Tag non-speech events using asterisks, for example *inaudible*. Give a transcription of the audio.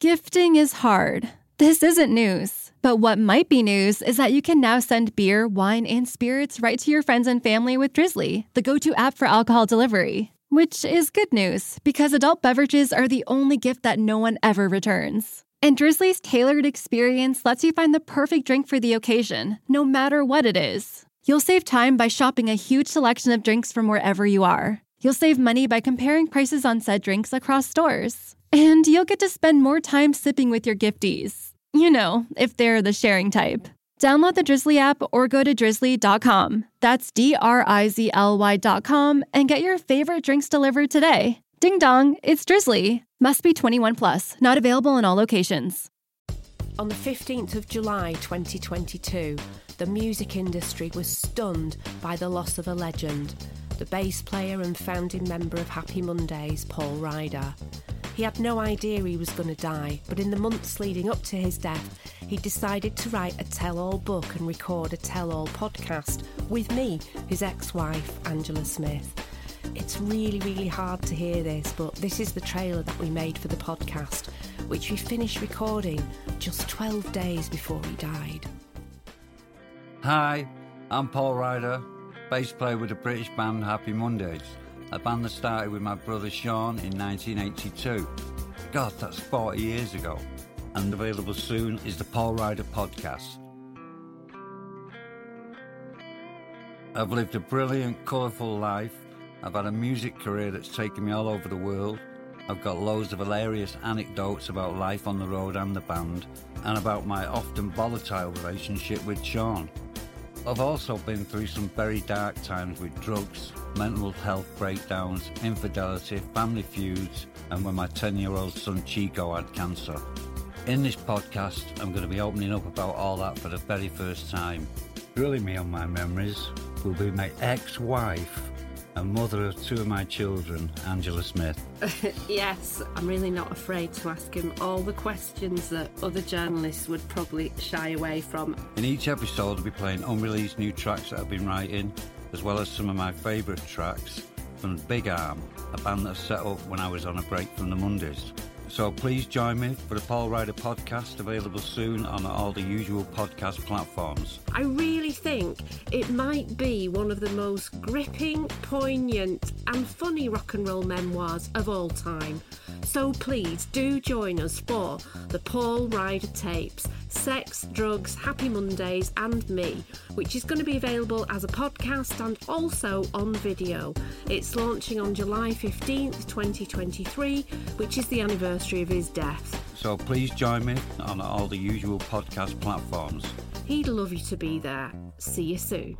Gifting is hard. This isn't news. But what might be news is that you can now send beer, wine, and spirits right to your friends and family with Drizly, the go to app for alcohol delivery. Which is good news, because adult beverages are the only gift that no one ever returns. And Drizly's tailored experience lets you find the perfect drink for the occasion, no matter what it is. You'll save time by shopping a huge selection of drinks from wherever you are. You'll save money by comparing prices on said drinks across stores. And you'll get to spend more time sipping with your gifties. You know, if they're the sharing type. Download the Drizly app or go to drizly.com. That's D R I Z L Y.com and get your favorite drinks delivered today. Ding dong, it's Drizly. Must be 21 plus, not available in all locations. On the 15th of July 2022, the music industry was stunned by the loss of a legend, the bass player and founding member of Happy Mondays, Paul Ryder. He had no idea he was going to die, but in the months leading up to his death, he decided to write a tell all book and record a tell all podcast with me, his ex wife, Angela Smith. It's really, really hard to hear this, but this is the trailer that we made for the podcast, which we finished recording just 12 days before he died. Hi, I'm Paul Ryder, bass player with the British band Happy Mondays, a band that started with my brother Sean in 1982. God, that's 40 years ago. And available soon is the Paul Ryder podcast. I've lived a brilliant, colourful life. I've had a music career that's taken me all over the world. I've got loads of hilarious anecdotes about life on the road and the band, and about my often volatile relationship with Sean. I've also been through some very dark times with drugs, mental health breakdowns, infidelity, family feuds, and when my 10 year old son Chico had cancer. In this podcast, I'm going to be opening up about all that for the very first time. Drilling me on my memories will be my ex wife and mother of two of my children, Angela Smith. *laughs* yes, I'm really not afraid to ask him all the questions that other journalists would probably shy away from. In each episode, I'll be playing unreleased new tracks that I've been writing, as well as some of my favourite tracks from Big Arm, a band that I set up when I was on a break from the Mondays. So please join me for the Paul Ryder podcast, available soon on all the usual podcast platforms. I really think it might be one of the most gripping, poignant, and funny rock and roll memoirs of all time. So please do join us for the Paul Ryder tapes Sex, Drugs, Happy Mondays, and Me, which is going to be available as a podcast and also on video. It's launching on July 15th, 2023, which is the anniversary of his death. So please join me on all the usual podcast platforms. He'd love you to be there. See you soon.